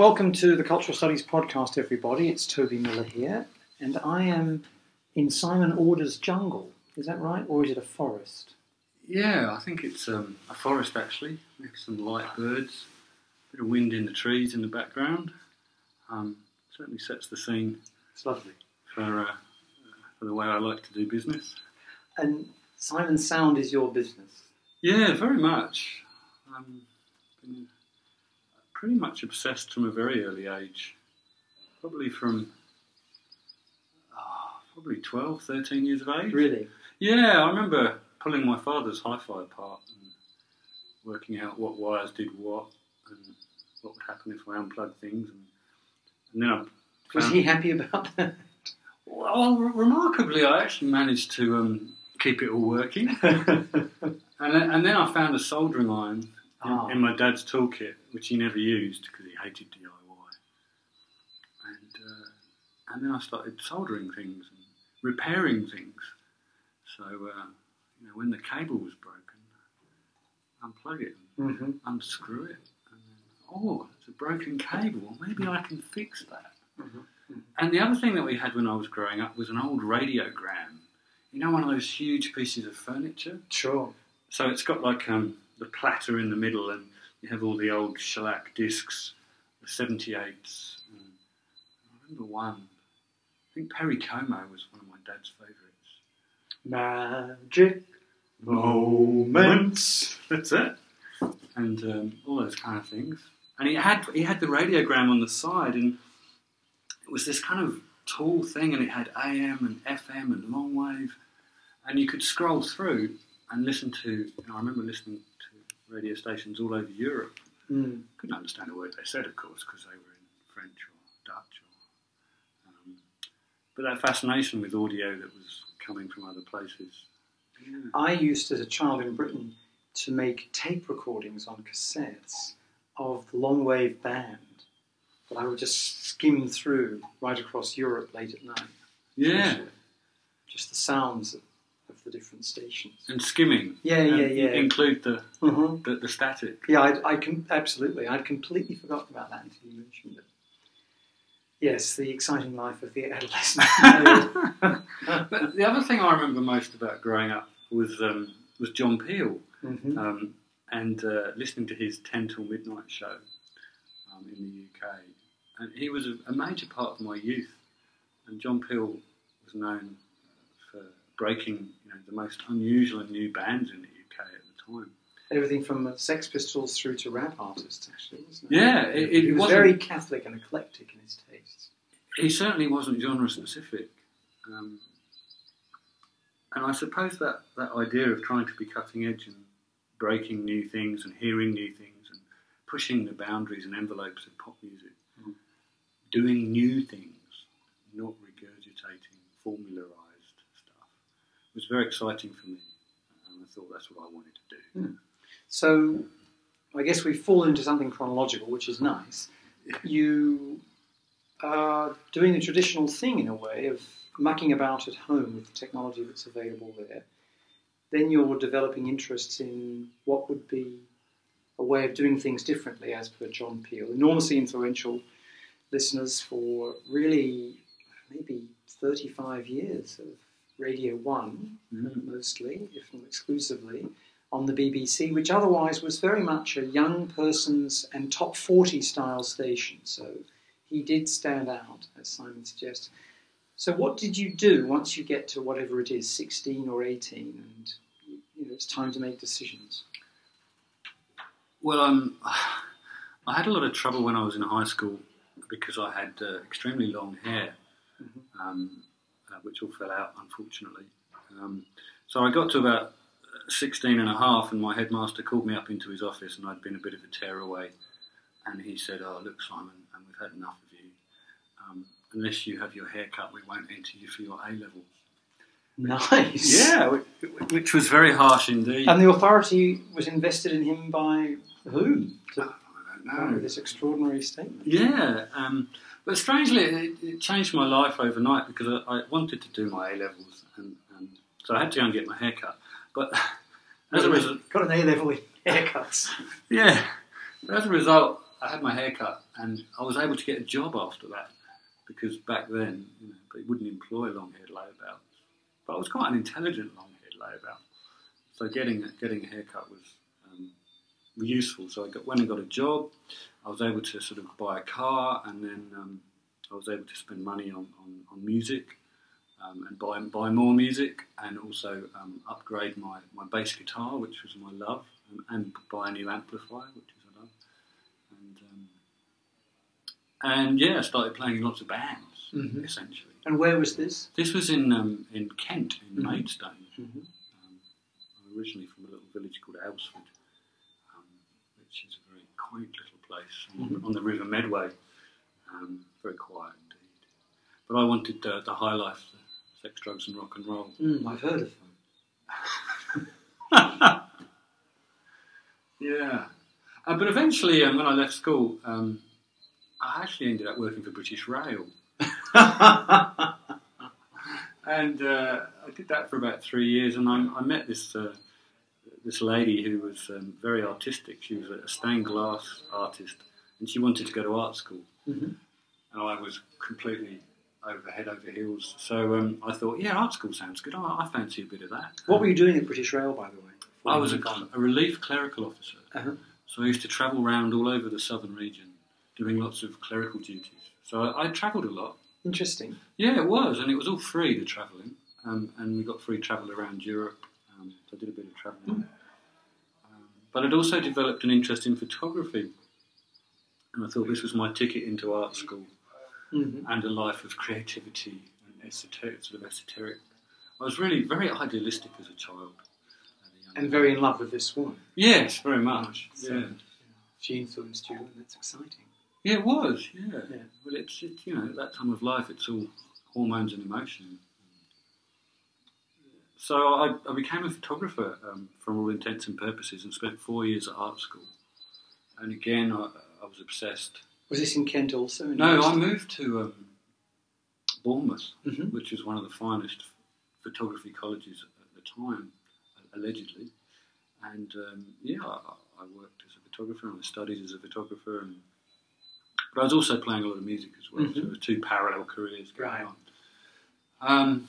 Welcome to the Cultural Studies Podcast, everybody. It's Toby Miller here, and I am in Simon Order's jungle. Is that right, or is it a forest? Yeah, I think it's um, a forest actually. Maybe some light birds, a bit of wind in the trees in the background. Um, certainly sets the scene It's lovely. for, uh, for the way I like to do business. And Simon Sound is your business. Yeah, very much. Um, been pretty much obsessed from a very early age. Probably from ah, probably 12, 13 years of age. Really? Yeah, I remember pulling my father's hi-fi apart and working out what wires did what and what would happen if I unplugged things. And, and then I Was he happy about that? Well, remarkably, I actually managed to um, keep it all working. and, then, and then I found a soldering iron in, Ah. in my dad's toolkit, which he never used because he hated DIY. And, uh, and then I started soldering things and repairing things. So, uh, you know, when the cable was broken, unplug it and hmm unscrew it. And then, oh, it's a broken cable. Maybe I can fix that. Mhm. And the other thing that we had when I was growing up was an old radiogram. You know, one of those huge pieces of furniture? Sure. So it's got like um, the platter in the middle, and you have all the old shellac discs, the 78s. And I remember one. I think Perry Como was one of my dad's favourites. Magic moments. That's it. And um, all those kind of things. And he had he had the radiogram on the side, and it was this kind of tall thing, and it had AM and FM and long wave, and you could scroll through and listen to. Know, I remember listening radio stations all over Europe. Mm. Couldn't understand a word they said, of course, because they were in French or Dutch. Or, um, but that fascination with audio that was coming from other places. Yeah. I used, as a child in Britain, to make tape recordings on cassettes of the long wave band that I would just skim through right across Europe late at night. yeah. Just the sounds of, of the different stations. And skimming. Yeah, yeah, yeah. Include the, Mhm. the, the static. Yeah, I, I can absolutely. I'd completely forgotten about that until you mentioned it. Yes, the exciting life of the adolescent. But the other thing I remember most about growing up was um, was John Peel Mhm. um, and uh, listening to his 10 till midnight show um, in the UK. And he was a, a major part of my youth. And John Peel was known for breaking you know, the most unusual and new bands in the UK at the time. Everything from Sex Pistols through to rap artists, actually, wasn't it? Yeah, it, it he was very Catholic and eclectic in his tastes. he certainly wasn't genre specific. Um, and I suppose that, that idea of trying to be cutting edge and breaking new things and hearing new things and pushing the boundaries and envelopes of pop music, Mm. doing new things, not regurgitating stuff, was very exciting for me. And I thought that's what I wanted to do. Hmm. So, I guess we fall into something chronological, which is nice. You are doing the traditional thing in a way of mucking about at home with the technology that's available there. Then you're developing interests in what would be a way of doing things differently, as per John Peel. Enormously influential listeners for really maybe 35 years of Radio 1 mostly, if not exclusively, on the BBC, which otherwise was very much a young person's and top 40 style station. So he did stand out, as Simon suggests. So, what did you do once you get to whatever it is, 16 or 18, and you know, it's time to make decisions? Well, um, I had a lot of trouble when I was in high school because I had uh, extremely long hair, Mhm. um, uh, which all fell out, unfortunately. Um, so I got to about 16 and a half, and my headmaster called me up into his office, and I'd been a bit of a tearaway. And he said, Oh, look, Simon, and we've had enough of you. Um, unless you have your hair cut, we won't enter you for your A levels. Nice. Yeah, which, which was very harsh indeed. And the authority was invested in him by whom? To I don't know. this extraordinary statement. Yeah, um, but strangely, it, it changed my life overnight because I, I wanted to do my A levels, and, and so I had to go and get my hair cut. But as a result, Got an A level in haircuts. yeah, as a result, I had my hair cut, and I was able to get a job after that because back then, you know, they wouldn't employ long-haired layabouts. But I was quite an intelligent long-haired layabout, so getting getting a haircut was useful. So I got, went and got a job. I was able to sort of buy a car, and then um, I was able to spend money on, on, on music um, and buy buy more music, and also um, upgrade my, my bass guitar, which was my love, and, and buy a new amplifier, which is a love. And um, and yeah, I started playing in lots of bands, Mhm. essentially. And where was this? This was in um, in Kent, in Mhm. Maidstone. Mm-hmm. Um, I'm originally from a little village called Aylesford, um, which is a very quaint little place on, Mhm. on the River Medway. Um, very quiet indeed. But I wanted uh, the high life, the sex, drugs, and rock and roll. Mm, I've heard of them. yeah. Uh, but eventually, um, when I left school, um, I actually ended up working for British Rail. and uh, I did that for about three years, and I, I met this uh, this lady who was um, very artistic. She was a stained glass artist, and she wanted to go to art school, Mhm. and I was completely over head over heels. So um, I thought, yeah, art school sounds good. I, I fancy a bit of that. What were you doing at British Rail, by the way? I was a, a relief clerical officer, Uh-huh. so I used to travel around all over the southern region, doing lots of clerical duties. So I, I travelled a lot. Interesting. Yeah, it was, and it was all free the travelling, um, and we got free travel around Europe. Um, so I did a bit of travelling. Um, but I'd also developed an interest in photography, and I thought this was my ticket into art school hmm and a life of creativity and esoteric, sort of esoteric. I was really very idealistic as a child. And very in love with this woman. yes, very much. So, Yeah. She influenced you, and that's exciting. Yeah, it was. Yeah. Yeah. Well, it's it, you know at that time of life, it's all hormones and emotion. So I, I became a photographer um, for all intents and purposes, and spent four years at art school. And again, I, I was obsessed. Was this in Kent also? in No, I moved to um, Bournemouth, Mhm. which was one of the finest photography colleges at the time, allegedly. And um, yeah, I, I worked as a photographer and I studied as a photographer, and but I was also playing a lot of music as well. So Mhm. there were two parallel careers going Right. on. Um,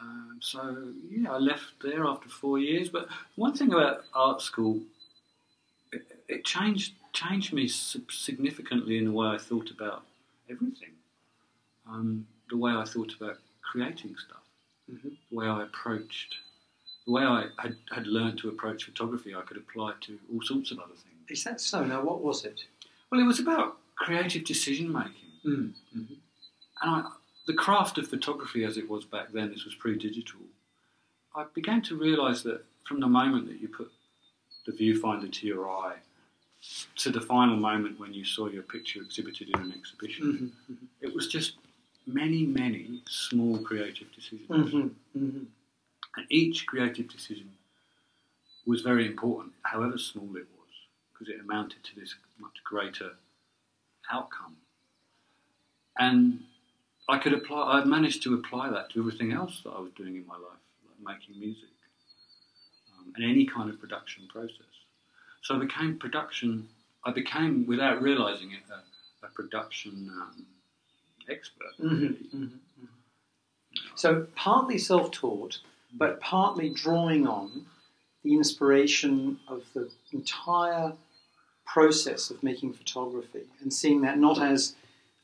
um, so yeah, I left there after four years. But one thing about art school, it, it changed changed me significantly in the way I thought about everything. Um, the way I thought about creating stuff, Mhm. the way I approached, the way I had, had learned to approach photography, I could apply to all sorts of other things. Is that so? Now, what was it? Well, it was about creative decision making. Mm. And I, the craft of photography, as it was back then, this was pre-digital. I began to realise that from the moment that you put the viewfinder to your eye, to the final moment when you saw your picture exhibited in an exhibition, Mhm. it was just many, many small creative decisions, Mhm. Mhm. and each creative decision was very important, however small it was, because it amounted to this much greater outcome. And I could apply. I managed to apply that to everything else that I was doing in my life, like making music um, and any kind of production process. So I became production. I became, without realizing it, a, a production um, expert. Mhm. Mhm. So, partly self taught, but partly drawing on the inspiration of the entire process of making photography and seeing that not as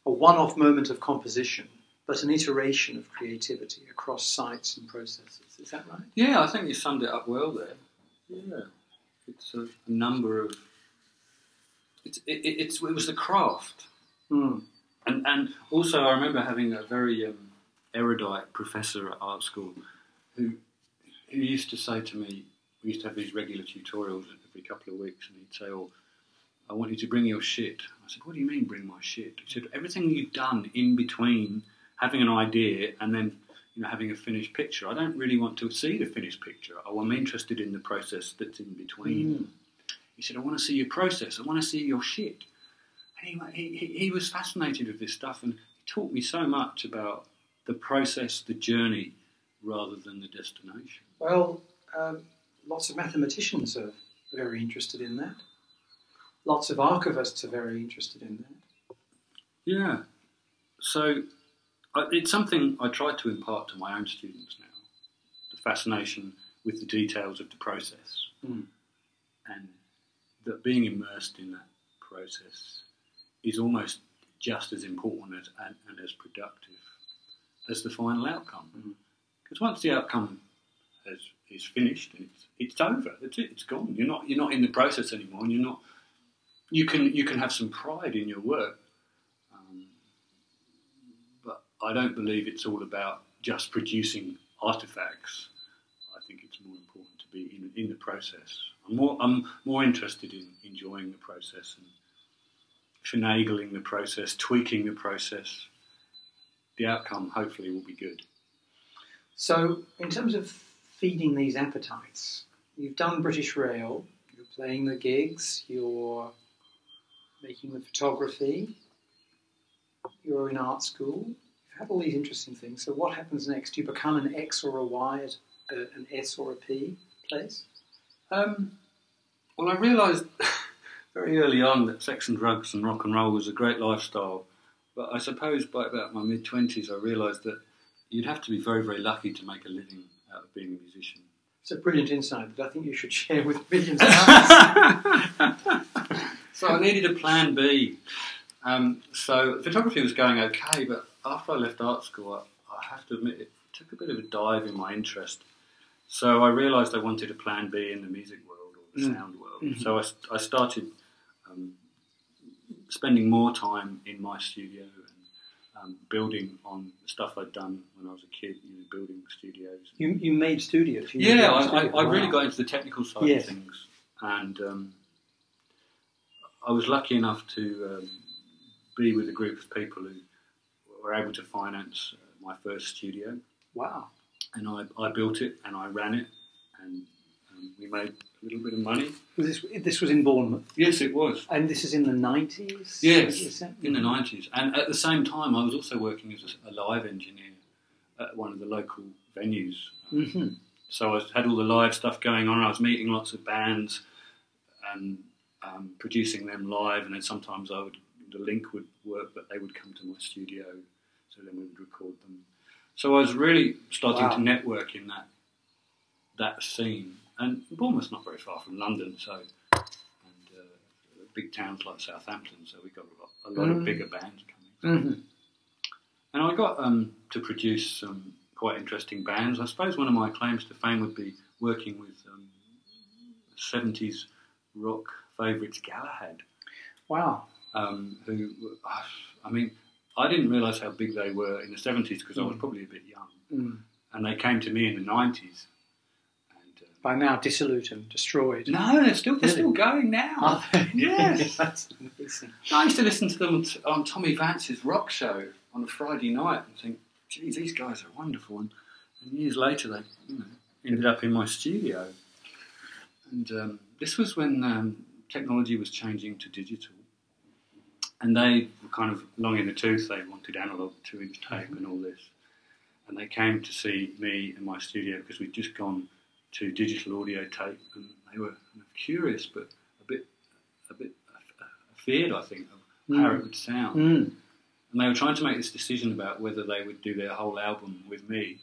a one off moment of composition, but an iteration of creativity across sites and processes. Is that right? Yeah, I think you summed it up well there. Yeah, it's a, number of. It's it, it- it's it was the craft, Mm. and and also I remember having a very um, erudite professor at art school, who who used to say to me, we used to have these regular tutorials every couple of weeks, and he'd say, "Oh, I want you to bring your shit." I said, "What do you mean, bring my shit?" He said, "Everything you've done in between having an idea and then." You know, having a finished picture. I don't really want to see the finished picture. Oh, I'm interested in the process that's in between. Mm. He said, I want to see your process. I want to see your shit. And he, he, he was fascinated with this stuff and he taught me so much about the process, the journey, rather than the destination. Well, um, lots of mathematicians are very interested in that. Lots of archivists are very interested in that. Yeah. So I, it's something I try to impart to my own students now the fascination with the details of the process. Mm. And that being immersed in that process is almost just as important as, and, and as productive as the final outcome. Mm. Because once the outcome has, is finished, it's, it's over. It's it. It's gone. You're not you're not in the process anymore, and you're not. You can you can have some pride in your work, um, but I don't believe it's all about just producing artifacts. I think it's more important to be in, in the process. I'm more I'm more interested in enjoying the process and finagling the process, tweaking the process. The outcome hopefully will be good. So, in terms of feeding these appetites, you've done British Rail, you're playing the gigs, you're making the photography, you're in art school, you've had all these interesting things. So, what happens next? Do you become an X or a Y at a, an S or a P place? Um, well, I realised very early on that sex and drugs and rock and roll was a great lifestyle. But I suppose by about my mid 20s, I realised that you'd have to be very, very lucky to make a living out of being a musician. It's a brilliant insight that I think you should share with millions of others. So I needed a plan B. Um, so photography was going okay, but after I left art school, I, I have to admit it took a bit of a dive in my interest. So I realised I wanted a plan B in the music world or the Mm. sound world. Mhm. So I, I started um, spending more time in my studio and um, building on stuff I'd done when I was a kid, you know, building studios. you, you made studios. You made Yeah, your I, I, studio. I really Wow. got into the technical side Yes. of things, and um, I was lucky enough to um, be with a group of people who were able to finance uh, my first studio, Wow. and I, I built it and I ran it, and um, we made a little bit of money. This, this was in Bournemouth, Yes, it was and this is in the 90s? Yes, in the nineties, and at the same time, I was also working as a, live engineer at one of the local venues. Mhm. So I had all the live stuff going on. I was meeting lots of bands and um, producing them live, and then sometimes I would the link would work, but they would come to my studio, so then we would record them. So I was really starting Wow. to network in that that scene, and Bournemouth's not very far from London, so and uh, big towns like Southampton, so we got a lot, a lot Mm. of bigger bands coming. Mhm. And I got um, to produce some quite interesting bands. I suppose one of my claims to fame would be working with um, 70s rock favourites Galahad, Wow. um, who, I mean, I didn't realise how big they were in the 70s because I was Mm. probably a bit young. Mm. And they came to me in the 90s. And, uh, By now dissolute and destroyed. no, they're still, they're Really? still going now. Are they? Yes. That's amazing. I used to listen to them on Tommy Vance's rock show on a Friday night and think, geez, these guys are wonderful. And, and years later, they you know, ended up in my studio. And um, this was when um, technology was changing to digital. And they were kind of long in the tooth. They wanted analog two inch tape and all this. And they came to see me in my studio because we'd just gone to digital audio tape. And they were kind of curious, but a bit, a bit feared, I think, of how Mm. it would sound. Mm. And they were trying to make this decision about whether they would do their whole album with me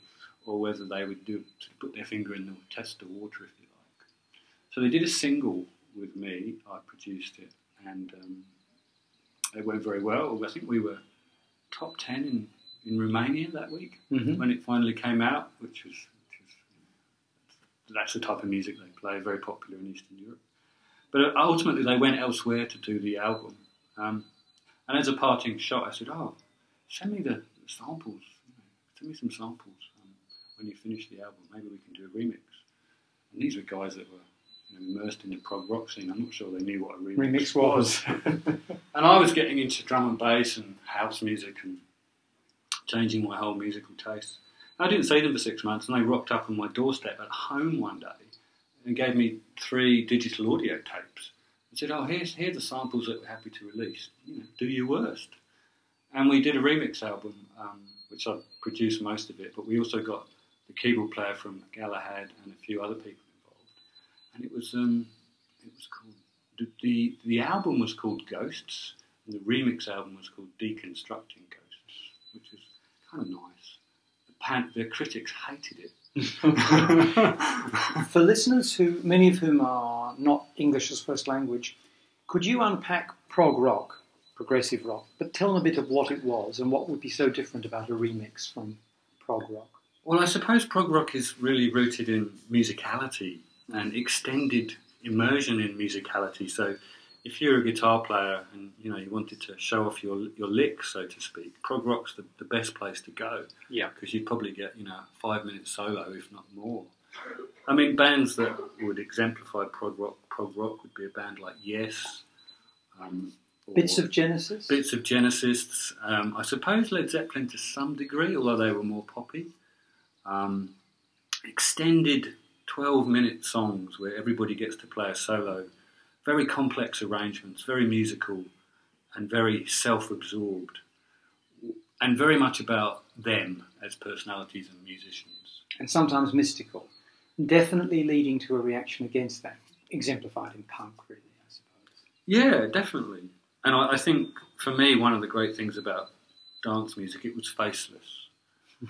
or whether they would do put their finger in the test the water, if you like. So they did a single with me. I produced it, and um, it went very well. I think we were top ten in, in Romania that week Mhm. when it finally came out, which was, which was that's the type of music they play, very popular in Eastern Europe. But ultimately, they went elsewhere to do the album. Um, and as a parting shot, I said, "Oh, send me the samples. You know, send me some samples um, when you finish the album. Maybe we can do a remix." And these were guys that were immersed in the prog rock scene. I'm not sure they knew what a remix, Remix was. and I was getting into drum and bass and house music and changing my whole musical taste. I didn't see them for six months, and they rocked up on my doorstep at home one day and gave me three digital audio tapes and said, "Oh, here's here are the samples that we're happy to release. You know, do your worst." And we did a remix album, um, which I produced most of it, but we also got the keyboard player from Galahad and a few other people and it was um, it was called the, the the album was called Ghosts, and the remix album was called Deconstructing Ghosts, which is kind of nice. The, pan, the critics hated it. For listeners who, many of whom are not English as first language, could you unpack prog rock, progressive rock, but tell them a bit of what it was and what would be so different about a remix from prog rock? Well, I suppose prog rock is really rooted in musicality and extended immersion in musicality. So, if you're a guitar player and you know you wanted to show off your your lick, so to speak, prog rock's the, the best place to go. Yeah. because you'd probably get you know five minute solo, if not more. I mean, bands that would exemplify prog rock, prog rock would be a band like Yes. Um, Bits of Genesis? bits of Genesis. Um, I suppose Led Zeppelin to some degree, although they were more poppy. Um, extended 12 minute songs where everybody gets to play a solo. Very complex arrangements, very musical, and very self absorbed. And very much about them as personalities and musicians. and sometimes mystical. Definitely leading to a reaction against that, exemplified in punk, really, I suppose. Yeah, definitely. And I, I think for me, one of the great things about dance music, it was faceless.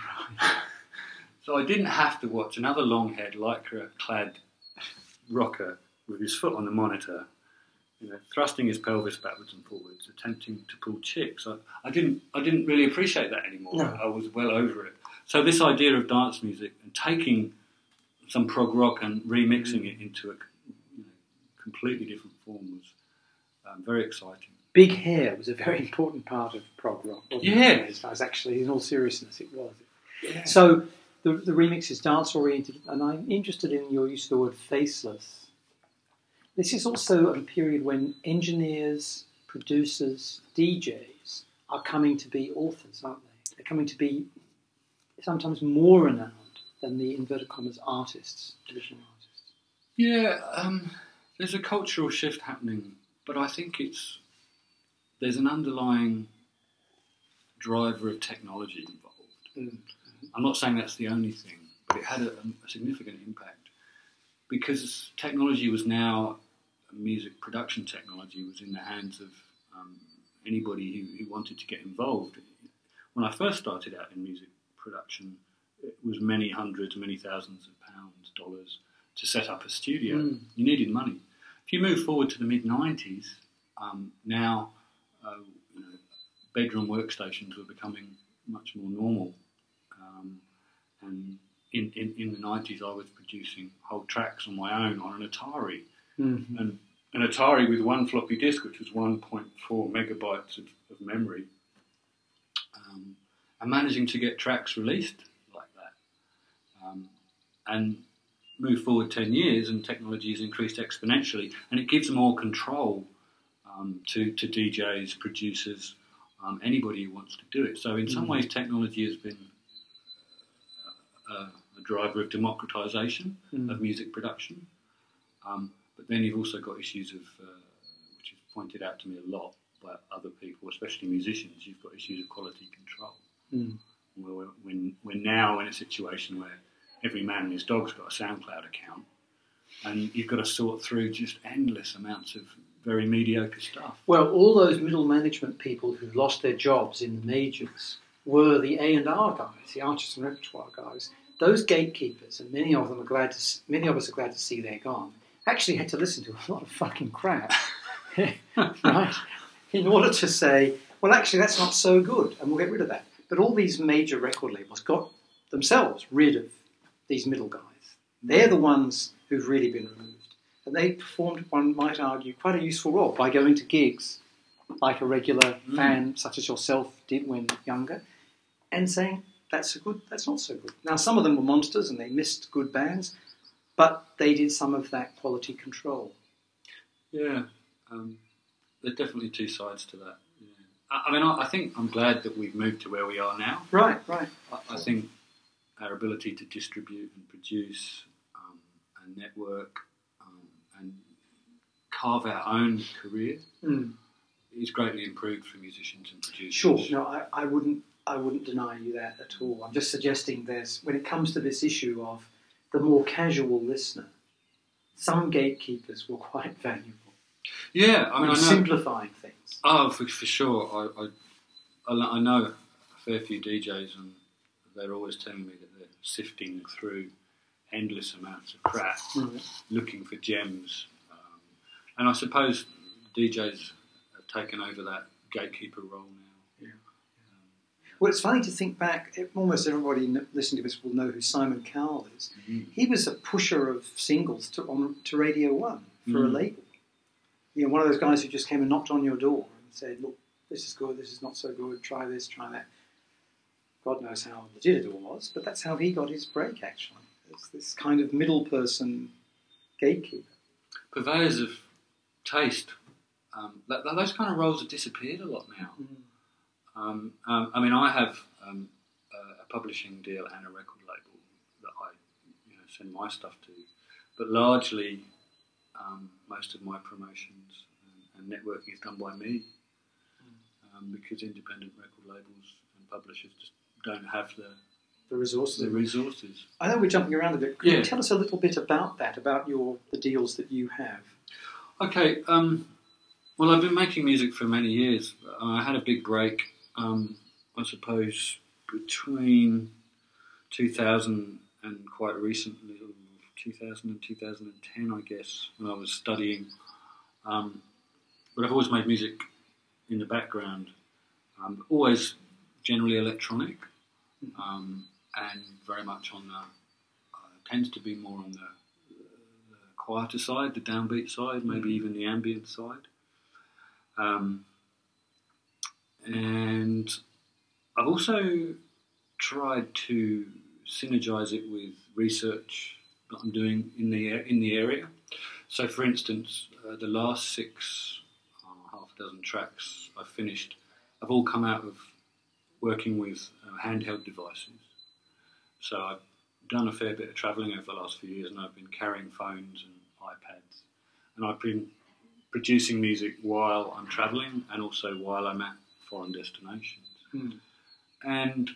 so I didn't have to watch another long haired, lycra clad rocker with his foot on the monitor, you know, thrusting his pelvis backwards and forwards, attempting to pull chicks. I, I didn't I didn't really appreciate that anymore. No. I was well over it. So this idea of dance music and taking some prog rock and remixing it into a you know, completely different form was um, very exciting. Big hair was a very important part of prog rock. wasn't it? Yeah. As far as actually, in all seriousness, it was. So the, the remix is dance oriented, and I'm interested in your use of the word faceless. This is also a period when engineers, producers, DJs are coming to be authors, aren't they? They're coming to be sometimes more renowned than the inverted commas artists, traditional artists. Yeah, um, there's a cultural shift happening, but I think it's there's an underlying driver of technology involved. I'm not saying that's the only thing, but it had a, a significant impact because technology was now music production technology was in the hands of um, anybody who, who wanted to get involved. When I first started out in music production, it was many hundreds, many thousands of pounds, dollars to set up a studio. Mm. You needed money. If you move forward to the mid 90s, um, now uh, you know, bedroom workstations were becoming much more normal. And in, in, in the 90s, I was producing whole tracks on my own on an Atari. Mm-hmm. And an Atari with one floppy disk, which was 1.4 megabytes of, of memory, um, and managing to get tracks released like that. Um, and move forward 10 years, and technology has increased exponentially, and it gives more control um, to, to DJs, producers, um, anybody who wants to do it. So, in some Mhm. ways, technology has been a, a driver of democratization Mm. of music production. Um, but then you've also got issues of, uh, which is pointed out to me a lot by other people, especially musicians, you've got issues of quality control. Mm. We're, we're, we're now in a situation where every man and his dog's got a SoundCloud account, and you've got to sort through just endless amounts of very mediocre stuff. Well, all those middle management people who lost their jobs in the majors were the A and R guys, the artists and repertoire guys. Those gatekeepers, and many of them are glad to. Many of us are glad to see they're gone. Actually, had to listen to a lot of fucking crap, right? In order to say, well, actually, that's not so good, and we'll get rid of that. But all these major record labels got themselves rid of these middle guys. They're the ones who've really been removed. And they performed, one might argue, quite a useful role by going to gigs like a regular Mm. fan, such as yourself did when younger, and saying, that's a good, that's not so good. Now, some of them were monsters and they missed good bands, but they did some of that quality control. Yeah, um, there's definitely two sides to that. Yeah. I, I mean, I, I think I'm glad that we've moved to where we are now. Right, right. I, I think our ability to distribute and produce um, and network um, and carve our own career Mm. is greatly improved for musicians and producers. Sure, no, I, I wouldn't, I wouldn't deny you that at all. I'm just suggesting there's, when it comes to this issue of the more casual listener, some gatekeepers were quite valuable. Yeah, I mean, I know. simplifying things. Oh, for, for sure. I, I, I know a fair few DJs, and they're always telling me that they're sifting through endless amounts of crap, looking for gems. Um, and I suppose DJs have taken over that gatekeeper role. Well, it's funny to think back. Almost everybody listening to this will know who Simon Cowell is. He was a pusher of singles to, on, to Radio One for a Mm. label. You know, one of those guys who just came and knocked on your door and said, "Look, this is good. This is not so good. Try this. Try that." God knows how legit it all was, but that's how he got his break. Actually, it's this kind of middle person gatekeeper. Purveyors of taste, um, that, that- those kind of roles have disappeared a lot now. Um, um, I mean, I have um, a, a publishing deal and a record label that I you know, send my stuff to, but largely um, most of my promotions and, and networking is done by me um, because independent record labels and publishers just don't have the, The resources. the resources. I know we're jumping around a bit. Can Yeah. you tell us a little bit about that, about your the deals that you have? Okay, um, well, I've been making music for many years. I had a big break, um, I suppose, between 2000 and quite recently, 2000 and 2010, I guess, when I was studying. Um, but I've always made music in the background, um, always generally electronic, um, and very much on the, uh, tends to be more on the the quieter side, the downbeat side, maybe even the ambient side. Um, and I've also tried to synergize it with research that I'm doing in the in the area. So, for instance, uh, the last six, uh, half a dozen tracks I've finished have all come out of working with uh, handheld devices. So I've done a fair bit of travelling over the last few years, and I've been carrying phones and iPads, and I've been producing music while I'm travelling and also while I'm at foreign destinations. Hmm. And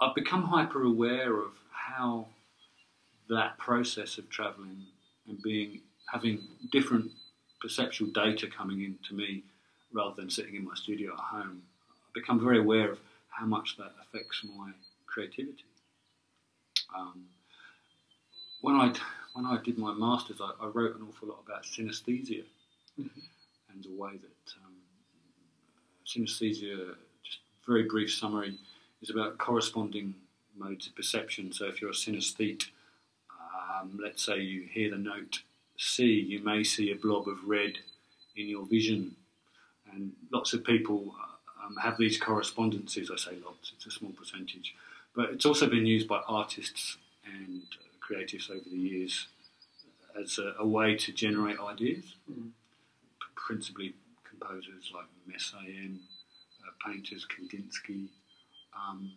I've become hyper aware of how that process of travelling and being having different perceptual data coming in to me rather than sitting in my studio at home. I've become very aware of how much that affects my creativity. Um, when I when I did my masters, I, I wrote an awful lot about synesthesia and the way that um, synesthesia. Just very brief summary is about corresponding modes of perception. So if you're a synesthete, um, let's say you hear the note C, you may see a blob of red in your vision, and lots of people um, have these correspondences. I say lots; it's a small percentage, but it's also been used by artists and creatives over the years as a, a way to generate ideas. Mhm. Principally, composers like Messiaen, uh, painters Kandinsky. Um,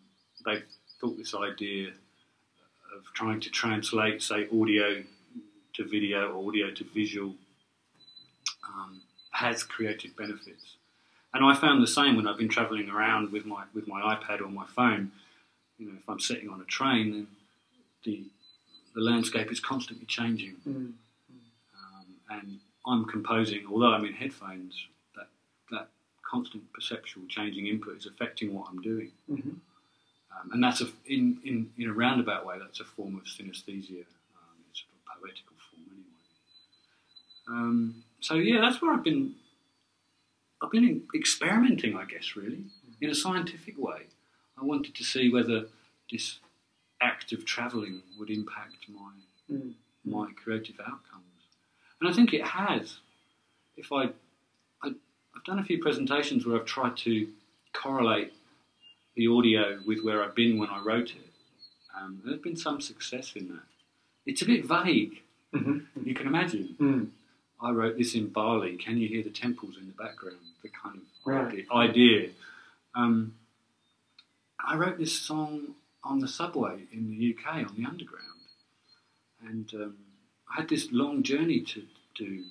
they thought this idea of trying to translate, say, audio to video, audio to visual, um, has creative benefits. And I found the same when I've been travelling around with my with my iPad or my phone. You know, if I'm sitting on a train, then the the landscape is constantly changing, Mm. um, and I'm composing. Although I'm in headphones, that constant perceptual changing input is affecting what I'm doing. Mhm. Um, and that's a, in, in, in a roundabout way, that's a form of synesthesia. Um, it's a poetical form anyway. Um, so yeah, that's where I've been. I've been experimenting, I guess, really, in a scientific way. I wanted to see whether this act of travelling would impact my Mm. my creative outcomes, and I think it has. If I I've done a few presentations where I've tried to correlate the audio with where I've been when I wrote it. Um, there's been some success in that. It's a bit vague. Mhm. You can imagine. Mm. I wrote this in Bali. Can you hear the temples in the background? The kind of Right. idea. idea. Um, I wrote this song on the subway in the UK on the underground, and um, I had this long journey to do.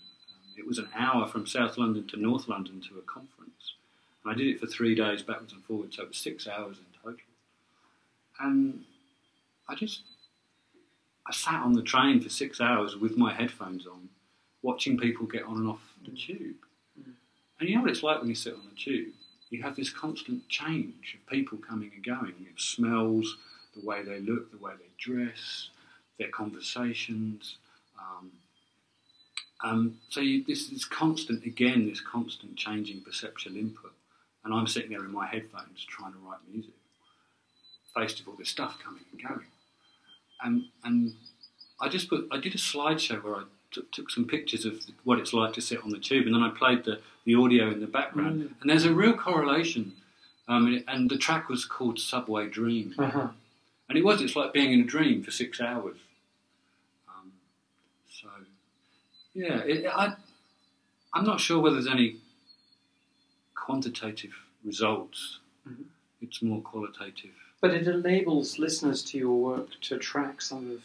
It was an hour from South London to North London to a conference. And I did it for three days, backwards and forwards, so it was six hours in total. And I just, I sat on the train for six hours with my headphones on, watching people get on and off the tube. And you know what it's like when you sit on the tube? You have this constant change of people coming and going. It smells, the way they look, the way they dress, their conversations. Um, um, so you, this is constant, again, this constant changing perceptual input. And I'm sitting there in my headphones trying to write music, faced with all this stuff coming and going. And, and I just put, I did a slideshow where I took, took some pictures of what it's like to sit on the tube, and then I played the, the audio in the background. Mm. And there's a real correlation. Um, and the track was called Subway Dream. Uh-huh. And it was, it's like being in a dream for six hours. Um, so, yeah, it, I, I'm not sure whether there's any quantitative results. Mhm. It's more qualitative. But it enables listeners to your work to track some of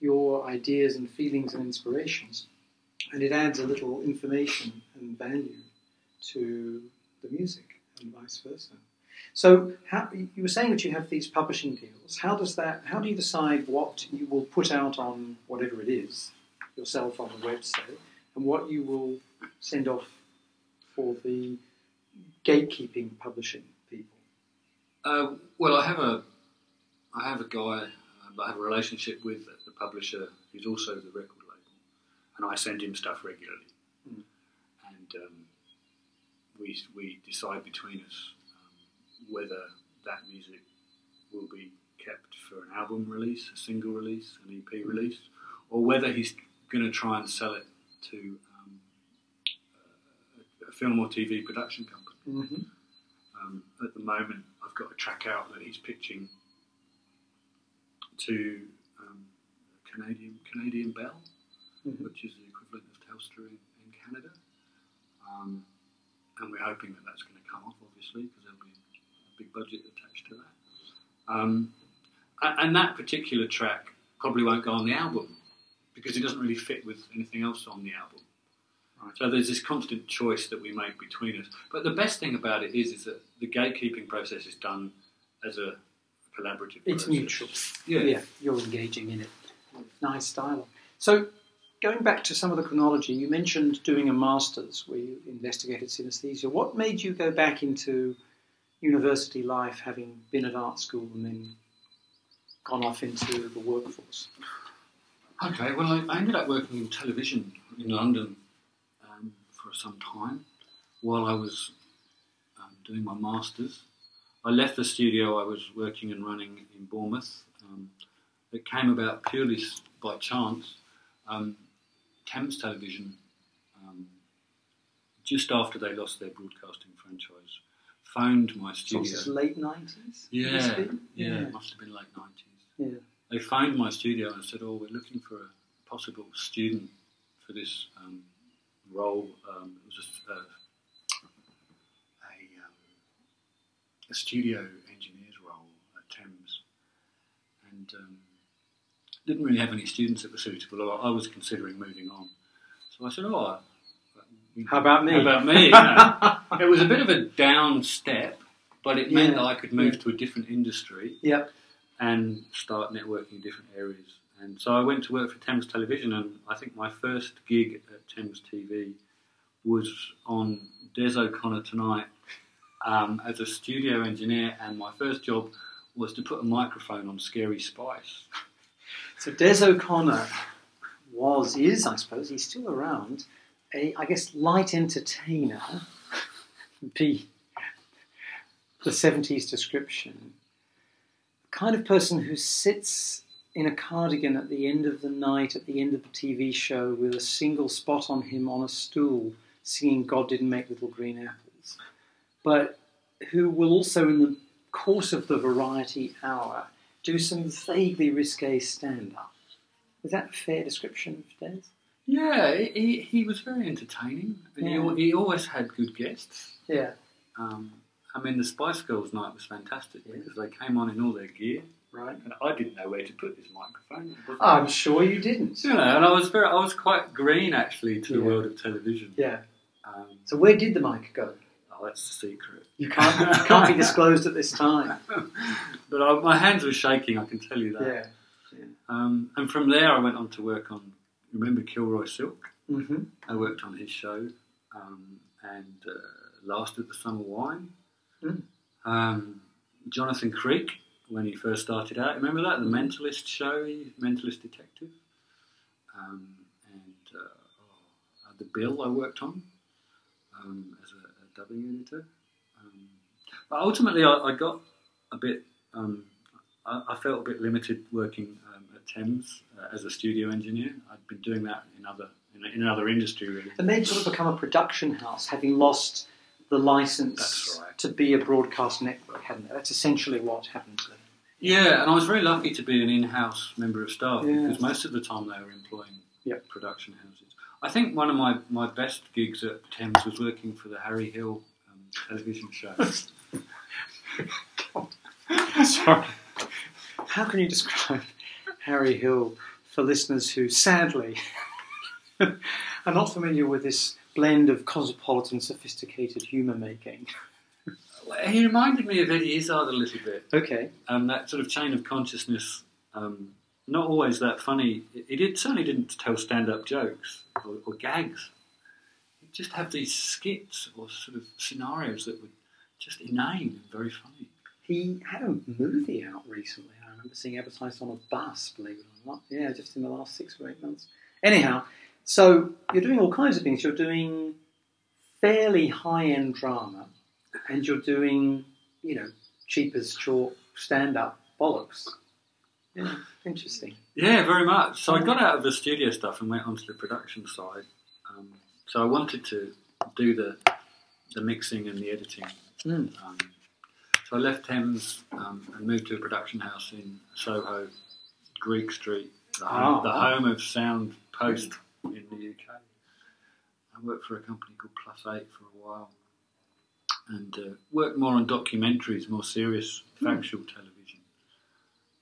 your ideas and feelings and inspirations. And it adds a little information and value to the music and vice versa. So how, you were saying that you have these publishing deals. How does that? How do you decide what you will put out on whatever it is, yourself on the website, and what you will send off for the gatekeeping publishing people? Uh, well, I have a, I have a guy um, I have a relationship with the publisher who's also the record label, and I send him stuff regularly, Mm. and um, we we decide between us um, whether that music will be kept for an album release, a single release, an EP release, or whether he's going to try and sell it to um, a, film or TV production company. Mm-hmm. Um, at the moment, I've got a track out that he's pitching to um, Canadian Canadian Bell, Mhm. which is the equivalent of Telstra in, in Canada, um, and we're hoping that that's going to come off, obviously, because there'll be a big budget attached to that. Um, and that particular track probably won't go on the album because it doesn't really fit with anything else on the album. Right. So there's this constant choice that we make between us. But the best thing about it is, is that the gatekeeping process is done as a collaborative It's process. mutual. Yeah. you're engaging in it. Nice dialogue. So, going back to some of the chronology, you mentioned doing a master's where you investigated synesthesia. What made you go back into university life, having been at art school and then gone off into the workforce? Okay, well, I, I ended up working in television in London um, for some time while I was um, doing my masters. I left the studio I was working and running in Bournemouth. Um, it came about purely by chance. Um, Thames Television, um, just after they lost their broadcasting franchise, phoned my So studio. this late 90s? Yeah, yeah, yeah, it must have been late 90s Yeah. They phoned my studio and said, "Oh, we're looking for a possible student for this um, role." Um, it was just a, a, um, a studio engineer's role at Thames, and um, didn't really have any students that were suitable. I I was considering moving on, so I said, "Oh, I- How about me?" How about me?" know. it was a bit of a down step, but it meant Yeah. that I could move Yeah. to a different industry Yep. And start networking in different areas. And so I went to work for Thames Television, and I think my first gig at Thames TV was on Des O'Connor Tonight um, as a studio engineer, and my first job was to put a microphone on Scary Spice. So Des O'Connor was, is, I suppose, he's still around, a, I guess, light entertainer, be the 70s description. Kind of person who sits in a cardigan at the end of the night, at the end of the TV show, with a single spot on him on a stool, singing God Didn't Make Little Green Apples. But who will also, in the course of the variety hour, do some vaguely risque stand up. Is that a fair description of Des? Yeah, he, he, he was very entertaining, and he Yeah. al- he, always had good guests. Yeah. Um, I mean, the Spice Girls night was fantastic Yeah. because they came on in all their gear, Right. and I didn't know where to put this microphone. I'm sure you didn't. You know, and I was very, I was quite green actually to the world of television. Yeah. Um, So where did the mic go? oh, that's the secret. You can't, it can't be disclosed at this time. but I, my hands were shaking. I can tell you that. Yeah. Um, and from there, I went on to work on. Remember Kilroy Silk? Mm-hmm. I worked on his show, um, and uh, Last of the Summer Wine. Mm. Um, Jonathan Creek, when he first started out, remember that the Mentalist show, Mentalist Detective, um, and uh, oh, the Bill I worked on um, as a, a dubbing editor. Um, but ultimately, I, I got a bit. Um, I, I felt a bit limited working um, at Thames uh, as a studio engineer. I'd been doing that in other in, in another industry, really. And they'd sort of become a production house, having lost the license right. to be a broadcast network, hadn't they? That's essentially what happened to them. Yeah, and I was very lucky to be an in-house member of staff Yeah. because most of the time they were employing Yep. production houses. I think one of my, my best gigs at Thames was working for the Harry Hill um, television show. Sorry. How can you describe Harry Hill for listeners who sadly are not familiar with this blend of cosmopolitan, sophisticated humour making? He reminded me of Eddie Izzard a little bit. Okay. Um, that sort of chain of consciousness, um, not always that funny. He did certainly didn't tell stand-up jokes or, or gags. He'd just have these skits or sort of scenarios that were just inane and very funny. He had a movie out recently. I remember seeing advertised on a bus, believe it or not. Yeah, just in the last six or eight months. Anyhow, so you're doing all kinds of things. You're doing fairly high end drama, and you're doing, you know, cheap as chalk stand up bollocks. Yeah, interesting. Yeah, very much. So I got out of the studio stuff and went onto the production side. Um, so I wanted to do the the mixing and the editing. Mm. Um, so I left Thames um, and moved to a production house in Soho, Greek Street, the home, Ah. the home of Sound Post in the UK. I worked for a company called Plus Eight for a while, and uh, worked more on documentaries, more serious factual television.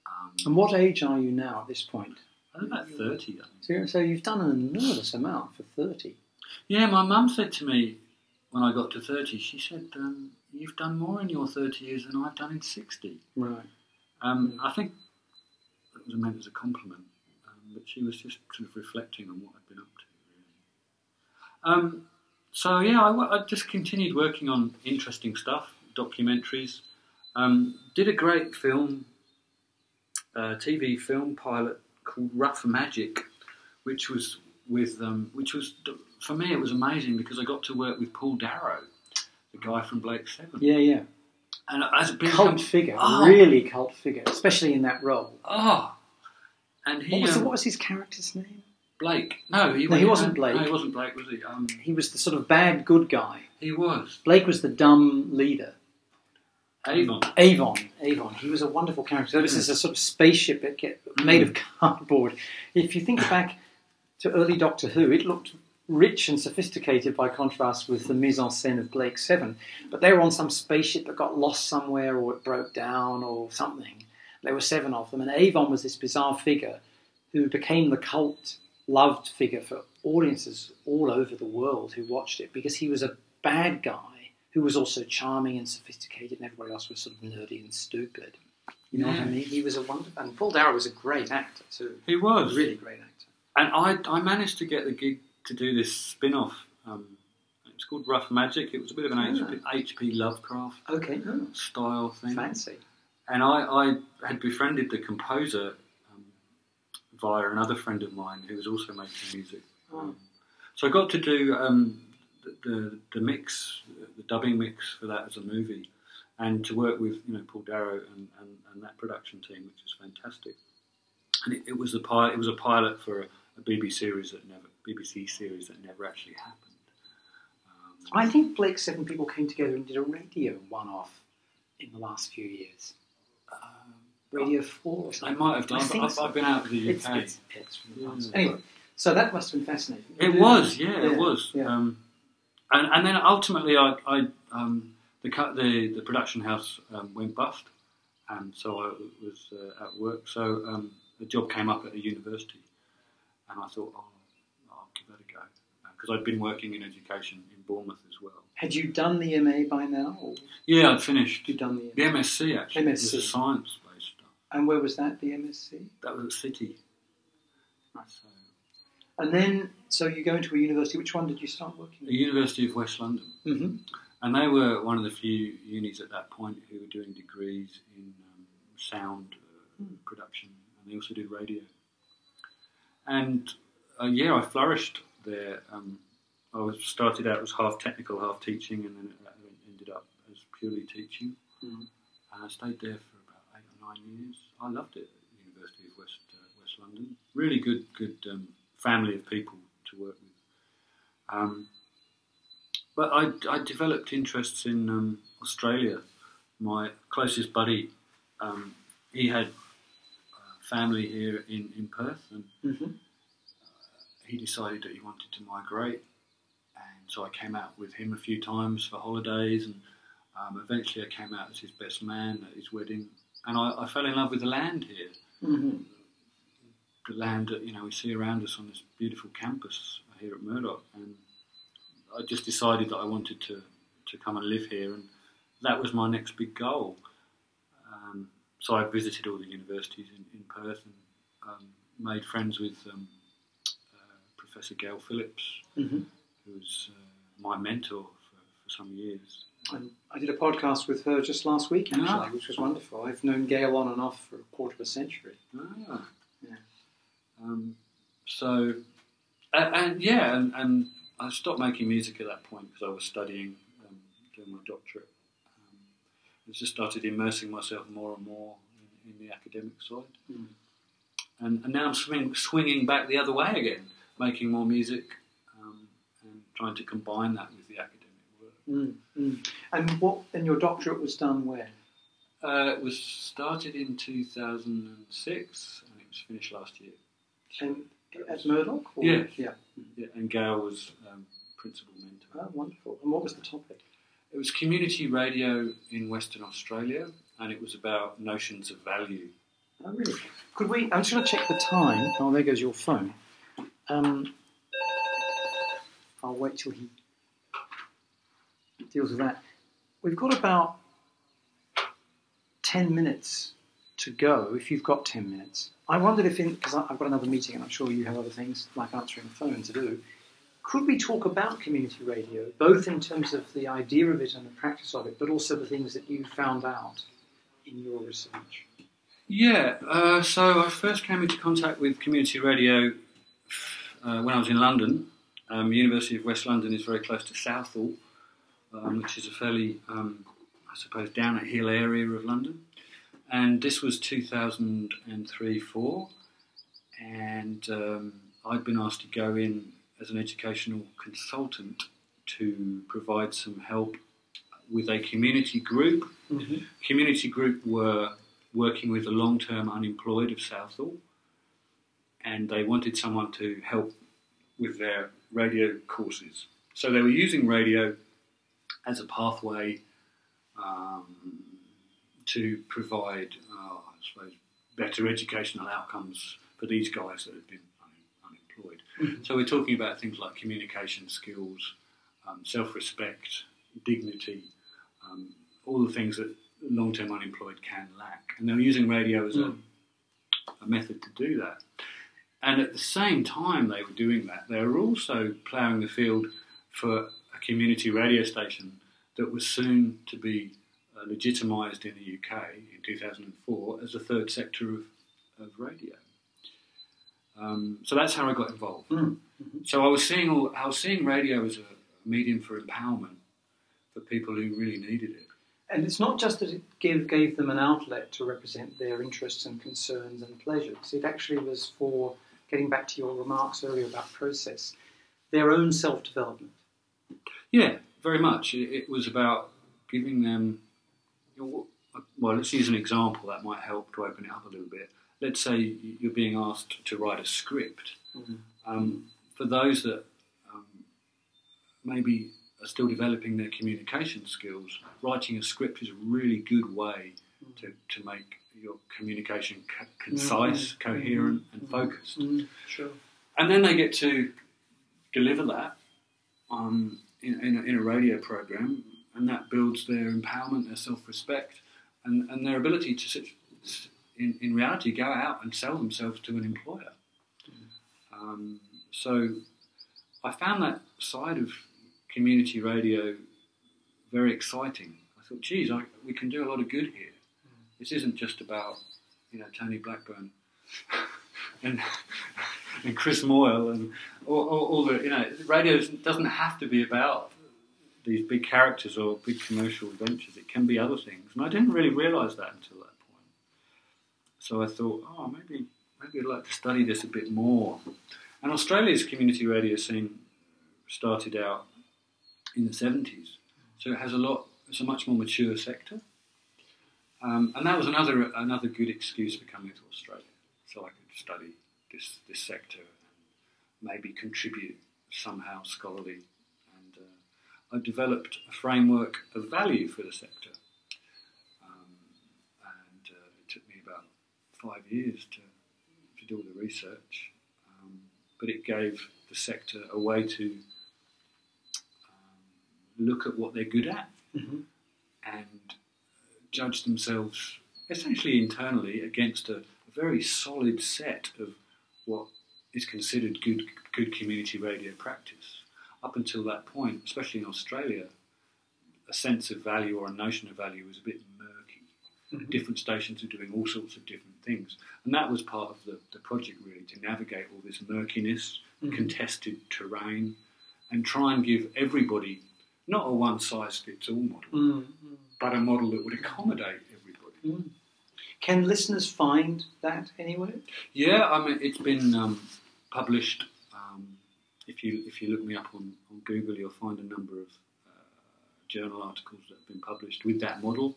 Um, And what age are you now at this point? I was about thirty, I think. So, you're- so you've done an enormous amount for 30. Yeah, my mum said to me when I got to 30, she said, um, You've done more in your 30 years than I've done in 60. Right. Um, I think that was meant as a compliment, but she was just sort of reflecting on what I'd been up to, really. Um, so, yeah, I, I just continued working on interesting stuff, documentaries. Um, did a great film, uh, TV film pilot called Rough Magic, which was with, um, which was, for me, it was amazing because I got to work with Paul Darrow, the guy from Blake Seven. Yeah, yeah. And as a Cult figure, Oh. really cult figure, especially in that role. Oh, and he What was, the, um, what was his character's name? Blake. No, he, No, he wasn't Blake. No, he wasn't Blake, was he? Um, He was the sort of bad good guy. he was Blake was the dumb leader. Avon. Avon, Avon. He was a wonderful character. So this is a sort of spaceship that get, made of cardboard. If you think back to early Doctor Who, it looked rich and sophisticated by contrast with the mise en scène of Blake Seven. But they were on some spaceship that got lost somewhere, or it broke down, or something. There were seven of them, and Avon was this bizarre figure who became the cult loved figure for audiences all over the world who watched it because he was a bad guy who was also charming and sophisticated, and everybody else was sort of nerdy and stupid. You know what I mean? He was a wonderful, and Paul Darrow was a great actor too. He was. really great actor. And I, I managed to get the gig to do this spin off. Um, it's called Rough Magic. It was a bit of an HP, HP Lovecraft Okay, oh, style thing. fancy. And I, I had befriended the composer um, via another friend of mine who was also making music. Um, so I got to do um, the, the, the mix, the dubbing mix for that as a movie, and to work with you know Paul Darrow and, and, and that production team, which was fantastic. And it, it was a pilot. It was a pilot for a, a BBC series that never BBC series that never actually happened. Um, I think Blake Seven people came together and did a radio one-off in the last few years. Um, radio Four or I might have done. But I've, so. I've been out of the UK. It's, it's, it's the Yeah. Anyway, so that must have been fascinating. It was, yeah, it was. Um, and, and then ultimately, I, I um, the, the the production house um, went bust, and so I was uh, at work. So um, a job came up at a university, and I thought, oh, I'll give that a go because I'd been working in education in Bournemouth as well. Had you done the MA by now? Or Yeah, I'd finished had you done the the MSc actually. It was MSc. a science-based stuff. And where was that, the MSc? That was at City. So, And then, so you go into a university. Which one did you start working The University of West London. Mm-hmm. And they were one of the few unis at that point who were doing degrees in um, sound uh, Hmm. production, and they also did radio. And uh, yeah, I flourished there. Um, I was started out as half technical, half teaching, and then it it ended up as purely teaching. Mhm. And I stayed there for about eight or nine years. I loved it at the University of West uh, West London. Really good, good um, family of people to work with. Um, but I, I developed interests in um, Australia. My closest buddy, um, he had uh, family here in, in Perth, and Mm-hmm. he decided that he wanted to migrate. And so I came out with him a few times for holidays, and um, eventually I came out as his best man at his wedding. And I, I fell in love with the land here, Mm-hmm. the land that you know we see around us on this beautiful campus here at Murdoch. And I just decided that I wanted to, to come and live here, and that was my next big goal. Um, so I visited all the universities in, in Perth and um, made friends with um, uh, Professor Gail Phillips, Mm-hmm. who was uh, my mentor for, for some years. And I did a podcast with her just last week, actually, Ah. which was wonderful. I've known Gail on and off for a quarter of a century. Ah. Yeah. Um, so, and, and yeah, and, and I stopped making music at that point because I was studying, um, doing my doctorate. Um, I just started immersing myself more and more in, in the academic side. Mm. And, and now I'm swing, swinging back the other way again, making more music um, and trying to combine that with the academic work. Mm. Mm. And what? And your doctorate was done where? Uh, it was started in 2006 and it was finished last year. And at Murdoch? Or? Yeah. Yeah. Yeah, and Gail was um, principal mentor. Oh, wonderful. And what was the topic? It was community radio in Western Australia, and it was about notions of value. Oh, really? Could we? I'm just going to check the time. Oh, there goes your phone. Um, I'll wait till he deals with that. We've got about ten minutes to go. If you've got ten minutes, I wondered if, because I've got another meeting, and I'm sure you have other things like answering the phone to do. Could we talk about community radio, both in terms of the idea of it and the practice of it, but also the things that you found out in your research? Yeah, uh, so I first came into contact with community radio uh, when I was in London. Um, University of West London is very close to Southall, um, which is a fairly, um, I suppose, down a hill area of London. And this was 2003 4, and um, I'd been asked to go in as an educational consultant to provide some help with a community group. Mm-hmm. Community group were working with the long term unemployed of Southall, and they wanted someone to help with their radio courses. So they were using radio as a pathway um, to provide, uh, I suppose, better educational outcomes for these guys that have been un- unemployed. Mhm. So we're talking about things like communication skills, um, self respect, dignity, um, all the things that long term unemployed can lack. And they're using radio as Mm. a, a method to do that. And at the same time they were doing that, they were also ploughing the field for community radio station that was soon to be uh, legitimised in the UK in 2004 as a third sector of, of radio. Um, so that's how I got involved. Mm. So I was seeing all, I was seeing radio as a medium for empowerment for people who really needed it. And it's not just that it gave, gave them an outlet to represent their interests and concerns and pleasures. It actually was for, getting back to your remarks earlier about process, their own self development. Yeah, very much. It, it was about giving them. You know, well, let's use an example that might help to open it up a little bit. Let's say you're being asked to write a script. Mhm. Um, for those that um, maybe are still developing their communication skills, writing a script is a really good way to, to make your communication co- concise, coherent, and focused. Mm, sure. And then they get to deliver that um, in, in, a, in a radio program, and that builds their empowerment, their self respect, and, and their ability to, sit, in, in reality, go out and sell themselves to an employer. Um, so I found that side of community radio very exciting. I thought, geez, I, we can do a lot of good here. This isn't just about you know Tony Blackburn and and Chris Moyle and all, all, all the you know radio doesn't have to be about these big characters or big commercial ventures. It can be other things, and I didn't really realise that until that point. So I thought, oh, maybe maybe I'd like to study this a bit more. And Australia's community radio scene started out in the seventies, so it has a lot. It's a much more mature sector, um, and that was another another good excuse for coming to Australia, so I could study this this sector maybe contribute somehow scholarly And I developed a framework of value for the sector. Um, and uh, it took me about five years to, to do all the research, um, but it gave the sector a way to um, look at what they're good at Mm-hmm. and judge themselves essentially internally against a, a very solid set of what is considered good, good community radio practice up until that point, especially in Australia, a sense of value or a notion of value was a bit murky. Mhm. Different stations are doing all sorts of different things. And that was part of the, the project, really, to navigate all this murkiness, Mhm. contested terrain, and try and give everybody not a one size fits all model, Mm. but a model that would accommodate everybody. Can listeners find that anywhere? Yeah, I mean, it's been um, published. Um, if you if you look me up on, on Google, you'll find a number of uh, journal articles that have been published with that model,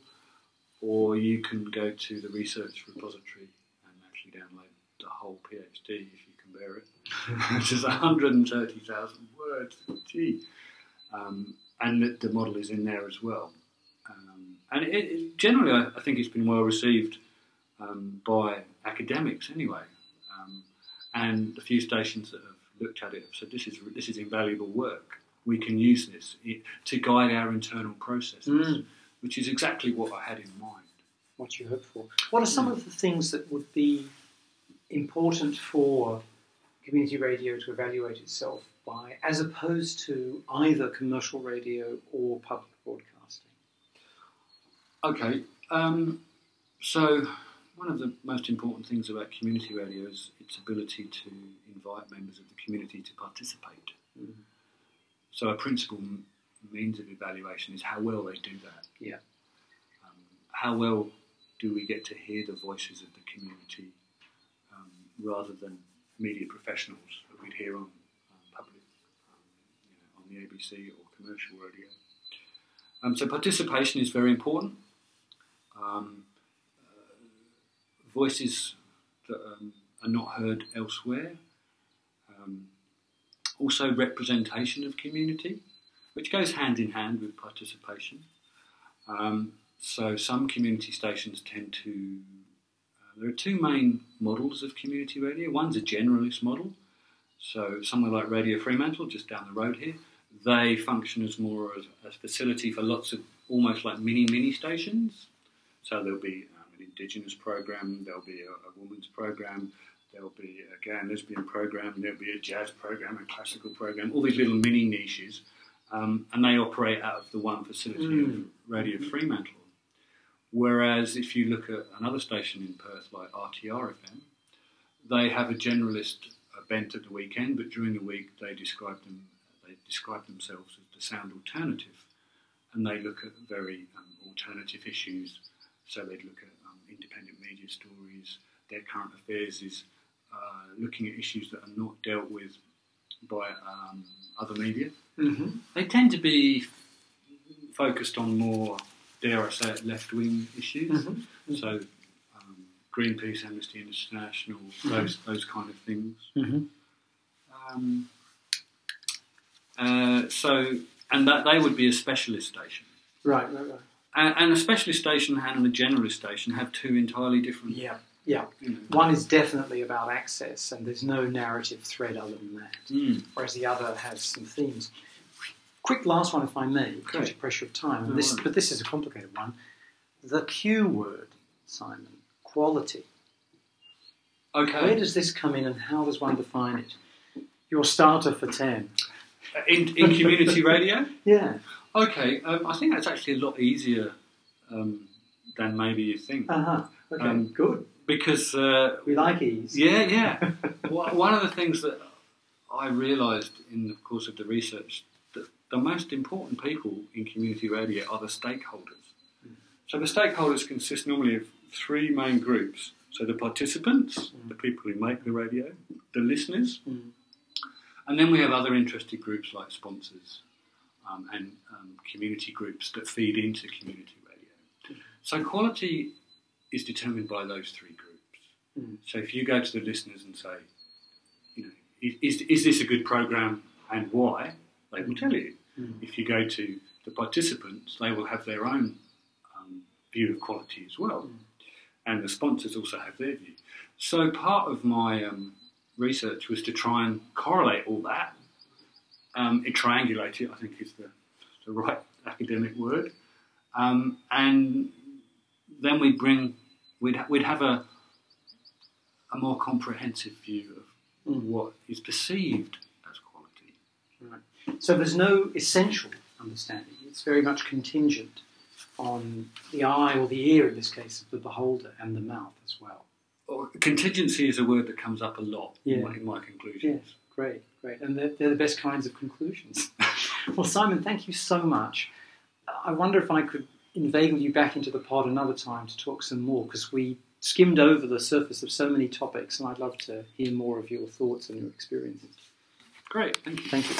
or you can go to the research repository and actually download the whole PhD if you can bear it, which is 130,000 words. Gee, um, and the, the model is in there as well. Um, and it, it, generally, I, I think it's been well received um, by academics anyway. Um, and the few stations that have looked at it have said this is this is invaluable work. We can use this to guide our internal processes, Mm. which is exactly what I had in mind. What you hope for. What are some of the things that would be important for community radio to evaluate itself by, as opposed to either commercial radio or public broadcasting? Okay, um, so one of the most important things about community radio is its ability to invite members of the community to participate. Mhm. So a principal m- means of evaluation is how well they do that. Yeah. Um, how well do we get to hear the voices of the community um, rather than media professionals that we'd hear on um, public, um, you know, on the ABC or commercial radio. Um, so participation is very important. Um, voices that um, are not heard elsewhere. Um, also, representation of community, which goes hand in hand with participation. Um, so, some community stations tend to. Uh, there are two main models of community radio. One's a generalist model. So, somewhere like Radio Fremantle, just down the road here, they function as more as a facility for lots of almost like mini mini stations. So there'll be an Indigenous program, there'll be a, a women's program, there'll be a gay and lesbian program, there'll be a jazz program, a classical program, all these little mini niches, um, and they operate out of the one facility Mm. of Radio Fremantle. Whereas if you look at another station in Perth like RTR FM, they have a generalist bent at the weekend, but during the week they describe them they describe themselves as the sound alternative, and they look at very um, alternative issues. So they'd look at independent media stories. Their current affairs is uh, looking at issues that are not dealt with by um, other media. Mm-hmm. They tend to be focused on more, dare I say it, left wing issues. Mm-hmm. So um, Greenpeace, Amnesty International, those those kind of things. Mm-hmm. Um, uh, so, and that they would be a specialist station. Right, right, right. And, and a specialist station and a generalist station have two entirely different. Yeah, yeah. You know, One is definitely about access, and there's no narrative thread other than that. Mm. whereas the other has some themes. Quick last one, if I may, Okay. due to pressure of time. No this, but this is a complicated one. The Q word, Simon, quality. Okay. Where does this come in, and how does one define it? Your starter for 10. in, in community radio. Yeah. Okay, um, I think that's actually a lot easier um, than maybe you think. Uh huh. Okay, Um, good. Because, uh, We like ease. yeah, yeah. One of the things that I realised in the course of the research that the most important people in community radio are the stakeholders. So the stakeholders consist normally of three main groups. So the participants, the people who make the radio, the listeners, Mm. and then we have other interested groups like sponsors um, and um, community groups that feed into community radio. So quality is determined by those three groups. Mm. So if you go to the listeners and say, you know, is, is this a good program and why? They will tell you. Mm. If you go to the participants, they will have their own um, view of quality as well. And the sponsors also have their view. So part of my um, research was to try and correlate all that. Um, it triangulate it, I think is the, the right academic word. Um, and then we bring, we'd, ha- we'd have a, a more comprehensive view of Mm. what is perceived as quality. Right. So there's no essential understanding. It's very much contingent on the eye or the ear, in this case, of the beholder and the mouth as well. Or contingency is a word that comes up a lot in, my, in my conclusions. Great, great. And they're, they're the best kinds of conclusions. well, Simon, thank you so much. I wonder if I could inveigle you back into the pod another time to talk some more, because we skimmed over the surface of so many topics, and I'd love to hear more of your thoughts and your experiences. Great, thank you. Thank you.